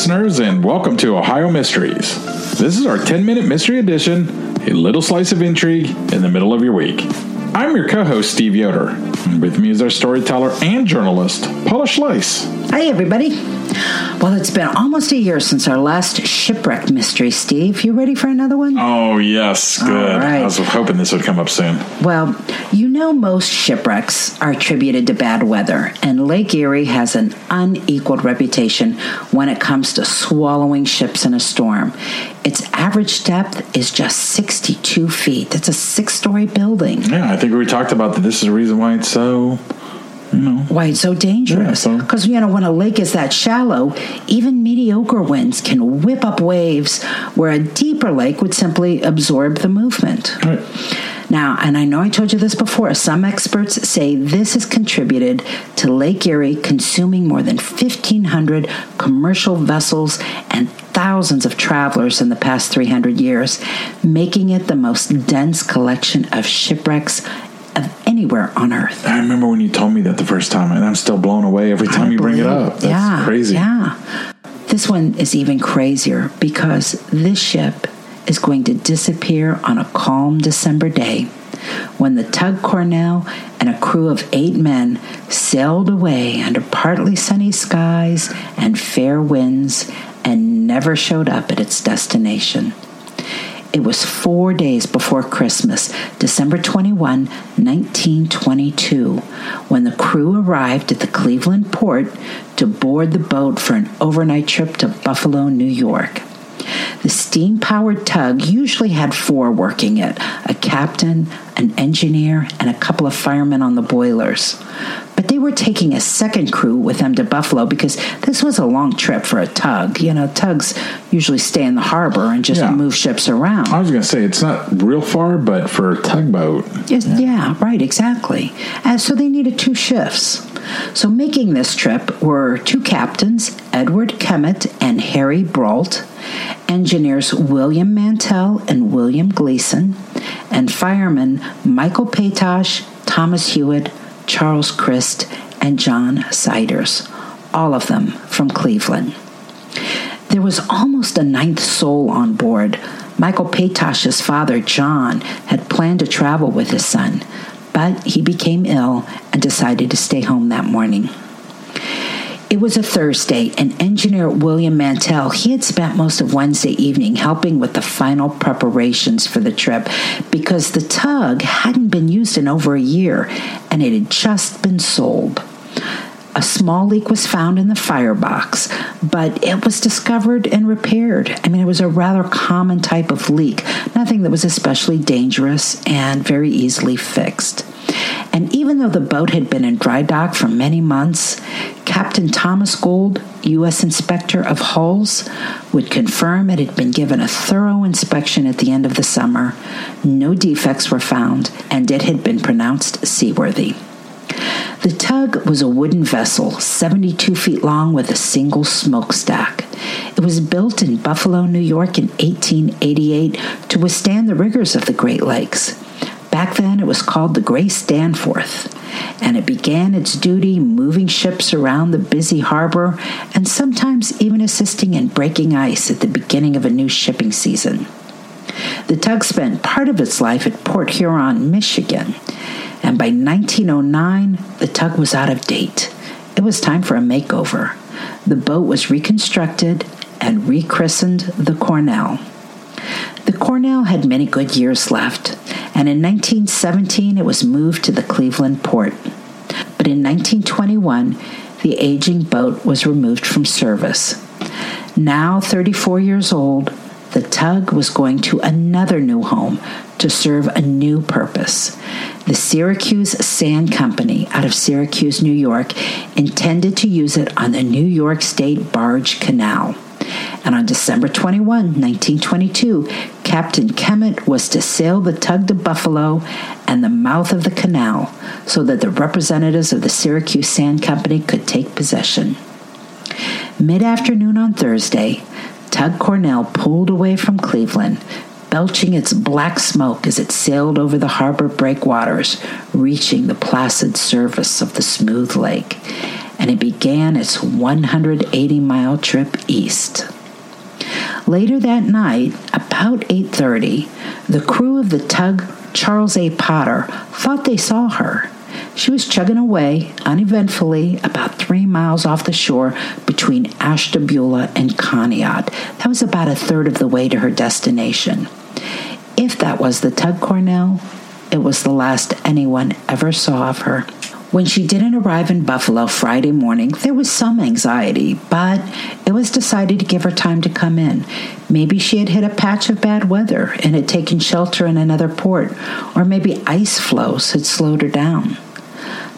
Listeners, and welcome to Ohio Mysteries. This is our 10 minute mystery edition, a little slice of intrigue in the middle of your week. I'm your co host, Steve Yoder. And with me is our storyteller and journalist, Paula Schleis. Hi, everybody. Well, it's been almost a year since our last shipwreck mystery, Steve. You ready for another one? Oh, yes, good. right. I was hoping this would come up soon. Well, you know most shipwrecks are attributed to bad weather, and Lake Erie has an unequaled reputation when it comes to swallowing ships in a storm. Its average depth is just 62 feet. That's a six story building. Yeah, I think we talked about that. This is the reason why it's so, know. Why it's so dangerous? Yeah, so- Because you know when a lake is that shallow, even mediocre winds can whip up waves where a deeper lake would simply absorb the movement. Right. Now, and I know I told you this before, some experts say this has contributed to Lake Erie consuming more than 1,500 commercial vessels and thousands of travelers in the past 300 years, making it the most dense collection of shipwrecks anywhere on Earth. I remember when you told me that the first time, and I'm still blown away every time you bring it up. That's yeah, crazy. Yeah. This one is even crazier because this ship is going to disappear on a calm December day when the tug Cornell and a crew of eight men sailed away under partly sunny skies and fair winds and never showed up at its destination. It was four days before Christmas, December 21, 1922, when the crew arrived at the Cleveland port to board the boat for an overnight trip to Buffalo, New York. The steam powered tug usually had four working it a captain, an engineer, and a couple of firemen on the boilers. But they were taking a second crew with them to Buffalo because this was a long trip for a tug. You know, tugs usually stay in the harbor and just Yeah. move ships around. I was going to say, it's not real far, but for a tugboat, Yes, yeah. right, exactly. And so they needed two shifts. So making this trip were two captains, Edward Kemet and Harry Brault, engineers William Mantell and William Gleason, and firemen Michael Patosh, Thomas Hewitt, Charles Christ, and John Siders, all of them from Cleveland. There was almost a ninth soul on board. Michael Patosh's father, John, had planned to travel with his son, but he became ill and decided to stay home that morning. It was a Thursday, and engineer William Mantell, he had spent most of Wednesday evening helping with the final preparations for the trip because the tug hadn't been used in over a year and it had just been sold. A small leak was found in the firebox, but it was discovered and repaired. I mean, it was a rather common type of leak, nothing that was especially dangerous and very easily fixed. And even though the boat had been in dry dock for many months, Captain Thomas Gould, U.S. Inspector of Hulls, would confirm it had been given a thorough inspection at the end of the summer. No defects were found, and it had been pronounced seaworthy. The tug was a wooden vessel, 72 feet long with a single smokestack. It was built in Buffalo, New York in 1888 to withstand the rigors of the Great Lakes. Back then, it was called the Grace Danforth, and it began its duty moving ships around the busy harbor and sometimes even assisting in breaking ice at the beginning of a new shipping season. The tug spent part of its life at Port Huron, Michigan, and by 1909, the tug was out of date. It was time for a makeover. The boat was reconstructed and rechristened the Cornell. The Cornell had many good years left, and in 1917 it was moved to the Cleveland port. But in 1921, the aging boat was removed from service. Now 34 years old, the tug was going to another new home to serve a new purpose. The Syracuse Sand Company out of Syracuse, New York, intended to use it on the New York State Barge Canal. And on December 21, 1922, Captain Kemet was to sail the tug to Buffalo and the mouth of the canal so that the representatives of the Syracuse Sand Company could take possession. Mid afternoon on Thursday, Tug Cornell pulled away from Cleveland, belching its black smoke as it sailed over the harbor breakwaters, reaching the placid surface of the smooth lake, and it began its 180 mile trip east. Later that night, about 8:30, the crew of the tug Charles A. Potter thought they saw her. She was chugging away uneventfully about three miles off the shore between Ashtabula and Conneaut. That was about a third of the way to her destination. If that was the tug Cornell, it was the last anyone ever saw of her. When she didn't arrive in Buffalo Friday morning, there was some anxiety, but it was decided to give her time to come in. Maybe she had hit a patch of bad weather and had taken shelter in another port, or maybe ice floes had slowed her down.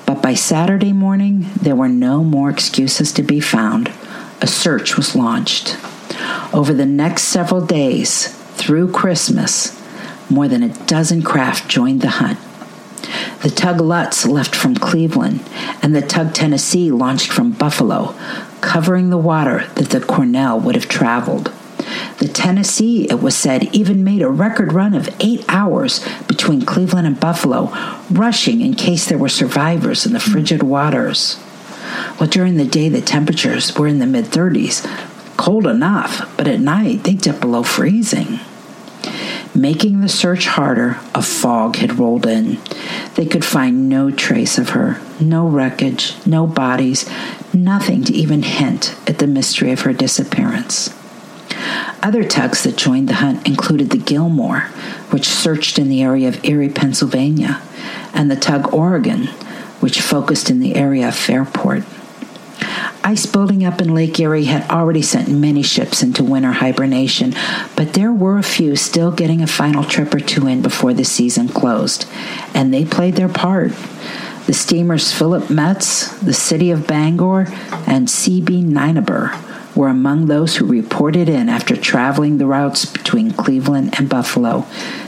But by Saturday morning, there were no more excuses to be found. A search was launched. Over the next several days, through Christmas, more than a dozen craft joined the hunt. The tug Lutz left from Cleveland, and the tug Tennessee launched from Buffalo, covering the water that the Cornell would have traveled. The Tennessee, it was said, even made a record run of eight hours between Cleveland and Buffalo, rushing in case there were survivors in the frigid waters. Well, during the day, the temperatures were in the mid 30s, cold enough, but at night they dipped below freezing. Making the search harder, a fog had rolled in. They could find no trace of her, no wreckage, no bodies, nothing to even hint at the mystery of her disappearance. Other tugs that joined the hunt included the Gilmore, which searched in the area of Erie, Pennsylvania, and the tug Oregon, which focused in the area of Fairport. Ice building up in Lake Erie had already sent many ships into winter hibernation, but there were a few still getting a final trip or two in before the season closed, and they played their part. The steamers Philip Metz, the City of Bangor, and CB Nineber were among those who reported in after traveling the routes between Cleveland and Buffalo,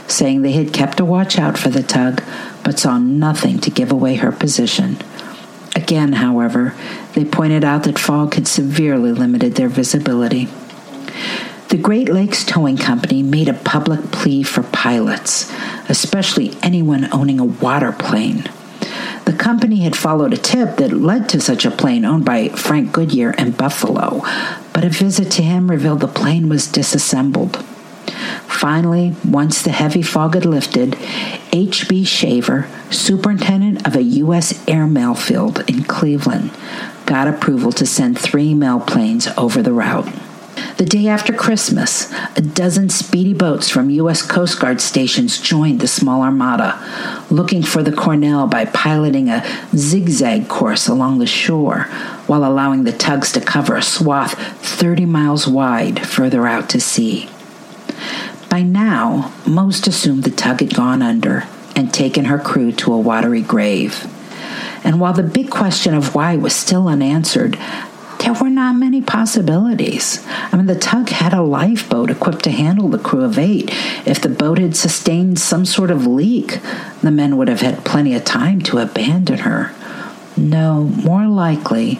saying they had kept a watch out for the tug, but saw nothing to give away her position. Again, however, they pointed out that fog had severely limited their visibility. The Great Lakes Towing Company made a public plea for pilots, especially anyone owning a water plane. The company had followed a tip that led to such a plane owned by Frank Goodyear in Buffalo, but a visit to him revealed the plane was disassembled. Finally, once the heavy fog had lifted, H.B. Shaver, superintendent of a U.S. airmail field in Cleveland, got approval to send three mail planes over the route. The day after Christmas, a dozen speedy boats from U.S. Coast Guard stations joined the small armada, looking for the Cornell by piloting a zigzag course along the shore while allowing the tugs to cover a swath 30 miles wide further out to sea. By now, most assumed the tug had gone under and taken her crew to a watery grave. And while the big question of why was still unanswered, there were not many possibilities. I mean, the tug had a lifeboat equipped to handle the crew of eight. If the boat had sustained some sort of leak, the men would have had plenty of time to abandon her. No, more likely,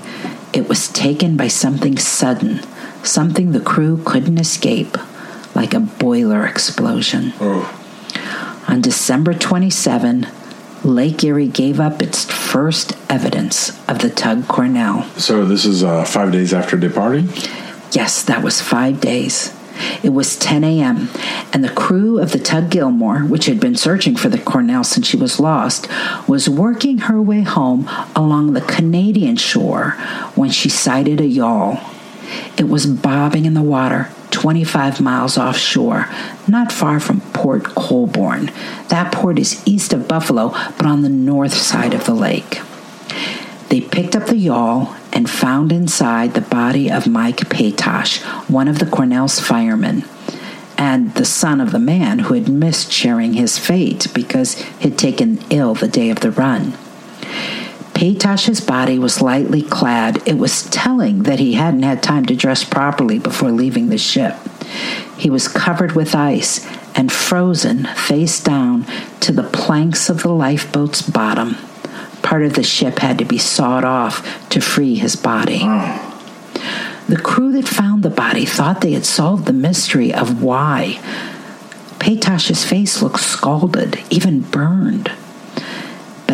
it was taken by something sudden, something the crew couldn't escape like a boiler explosion. Oh. On December 27, Lake Erie gave up its first evidence of the tug Cornell. So this is uh, five days after departing? Yes, that was five days. It was 10 a.m., and the crew of the Tug Gilmore, which had been searching for the Cornell since she was lost, was working her way home along the Canadian shore when she sighted a yawl. It was bobbing in the water 25 miles offshore, not far from Port Colborne. That port is east of Buffalo, but on the north side of the lake. They picked up the yawl and found inside the body of Mike Patosh, one of the Cornell's firemen, and the son of the man who had missed sharing his fate because he'd taken ill the day of the run. Patosh's body was lightly clad. It was telling that he hadn't had time to dress properly before leaving the ship. He was covered with ice and frozen face down to the planks of the lifeboat's bottom. Part of the ship had to be sawed off to free his body. The crew that found the body thought they had solved the mystery of why. Patosh's face looked scalded, even burned.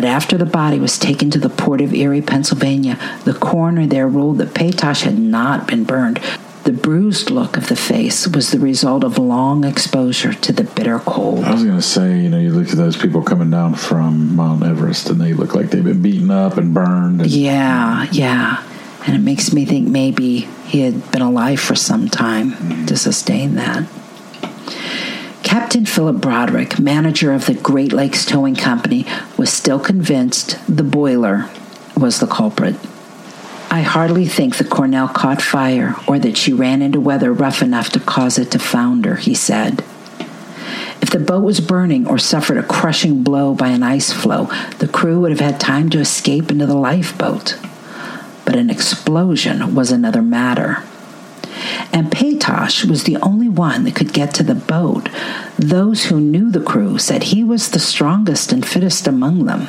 But after the body was taken to the port of Erie, Pennsylvania, the coroner there ruled that Patosh had not been burned. The bruised look of the face was the result of long exposure to the bitter cold. I was going to say, you know, you look at those people coming down from Mount Everest and they look like they've been beaten up and burned. And Yeah, yeah. And it makes me think maybe he had been alive for some time to sustain that. Captain Philip Broderick, manager of the Great Lakes Towing Company, was still convinced the boiler was the culprit. I hardly think the Cornell caught fire or that she ran into weather rough enough to cause it to founder, he said. If the boat was burning or suffered a crushing blow by an ice floe, the crew would have had time to escape into the lifeboat. But an explosion was another matter. And Patosh was the only one that could get to the boat. Those who knew the crew said he was the strongest and fittest among them,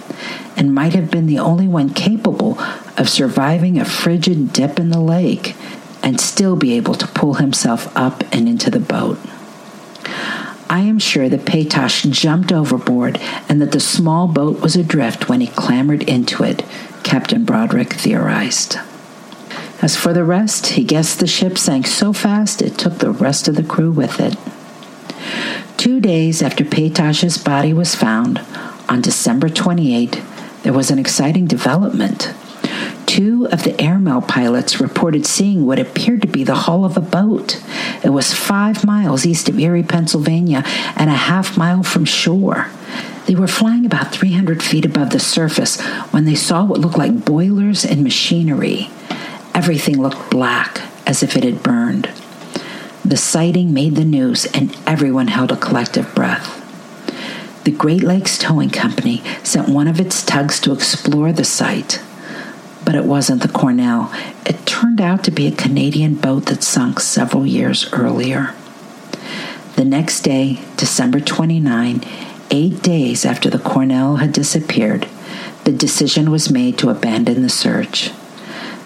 and might have been the only one capable of surviving a frigid dip in the lake and still be able to pull himself up and into the boat. I am sure that Patosh jumped overboard and that the small boat was adrift when he clambered into it, Captain Broderick theorized. As for the rest, he guessed the ship sank so fast it took the rest of the crew with it. Two days after Patosh's body was found, on December 28, there was an exciting development. Two of the airmail pilots reported seeing what appeared to be the hull of a boat. It was five miles east of Erie, Pennsylvania, and a half mile from shore. They were flying about 300 feet above the surface when they saw what looked like boilers and machinery. Everything looked black, as if it had burned. The sighting made the news, and everyone held a collective breath. The Great Lakes Towing Company sent one of its tugs to explore the site, but it wasn't the Cornell. It turned out to be a Canadian boat that sunk several years earlier. The next day, December 29, eight days after the Cornell had disappeared, the decision was made to abandon the search.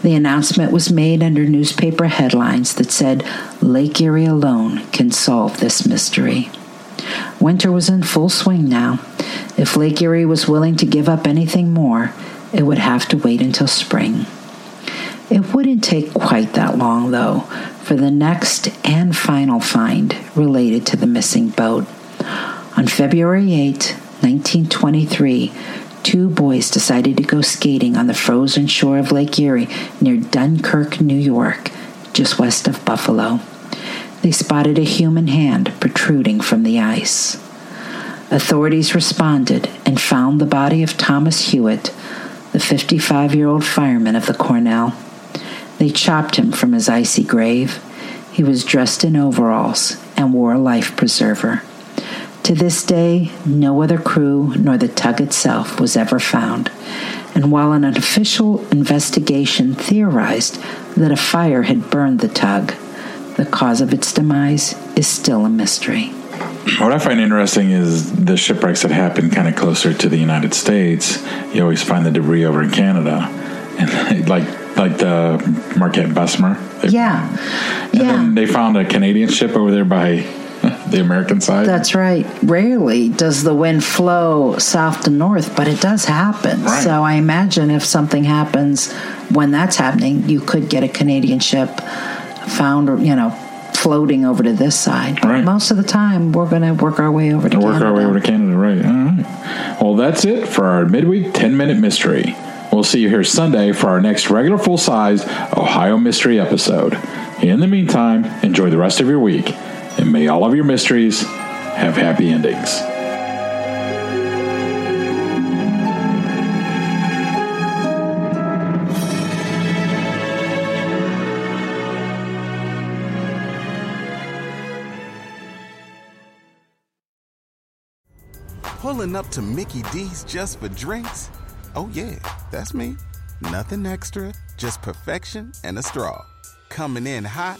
The announcement was made under newspaper headlines that said, Lake Erie alone can solve this mystery. Winter was in full swing now. If Lake Erie was willing to give up anything more, it would have to wait until spring. It wouldn't take quite that long, though, for the next and final find related to the missing boat. On February 8, 1923, two boys decided to go skating on the frozen shore of Lake Erie near Dunkirk, New York, just west of Buffalo. They spotted a human hand protruding from the ice. Authorities responded and found the body of Thomas Hewitt, the 55 year old fireman of the Cornell. They chopped him from his icy grave. He was dressed in overalls and wore a life preserver. To this day, no other crew nor the tug itself was ever found. And while an official investigation theorized that a fire had burned the tug, the cause of its demise is still a mystery. What I find interesting is the shipwrecks that happen kind of closer to the United States. You always find the debris over in Canada, and like like the Marquette Bessemer. They- Yeah. And yeah. then they found a Canadian ship over there by the American side. That's right. Rarely does the wind flow south to north, but it does happen. Right. So I imagine if something happens when that's happening, you could get a Canadian ship found, or you know, floating over to this side. But Right. most of the time, we're going to work our way over to Work Canada. our way over to Canada, right? All right. Well, that's it for our midweek 10 minute mystery. We'll see you here Sunday for our next regular full sized Ohio Mystery episode. In the meantime, enjoy the rest of your week, and may all of your mysteries have happy endings. Pulling up to Mickey D's just for drinks? Oh, yeah, that's me. Nothing extra, just perfection and a straw. Coming in hot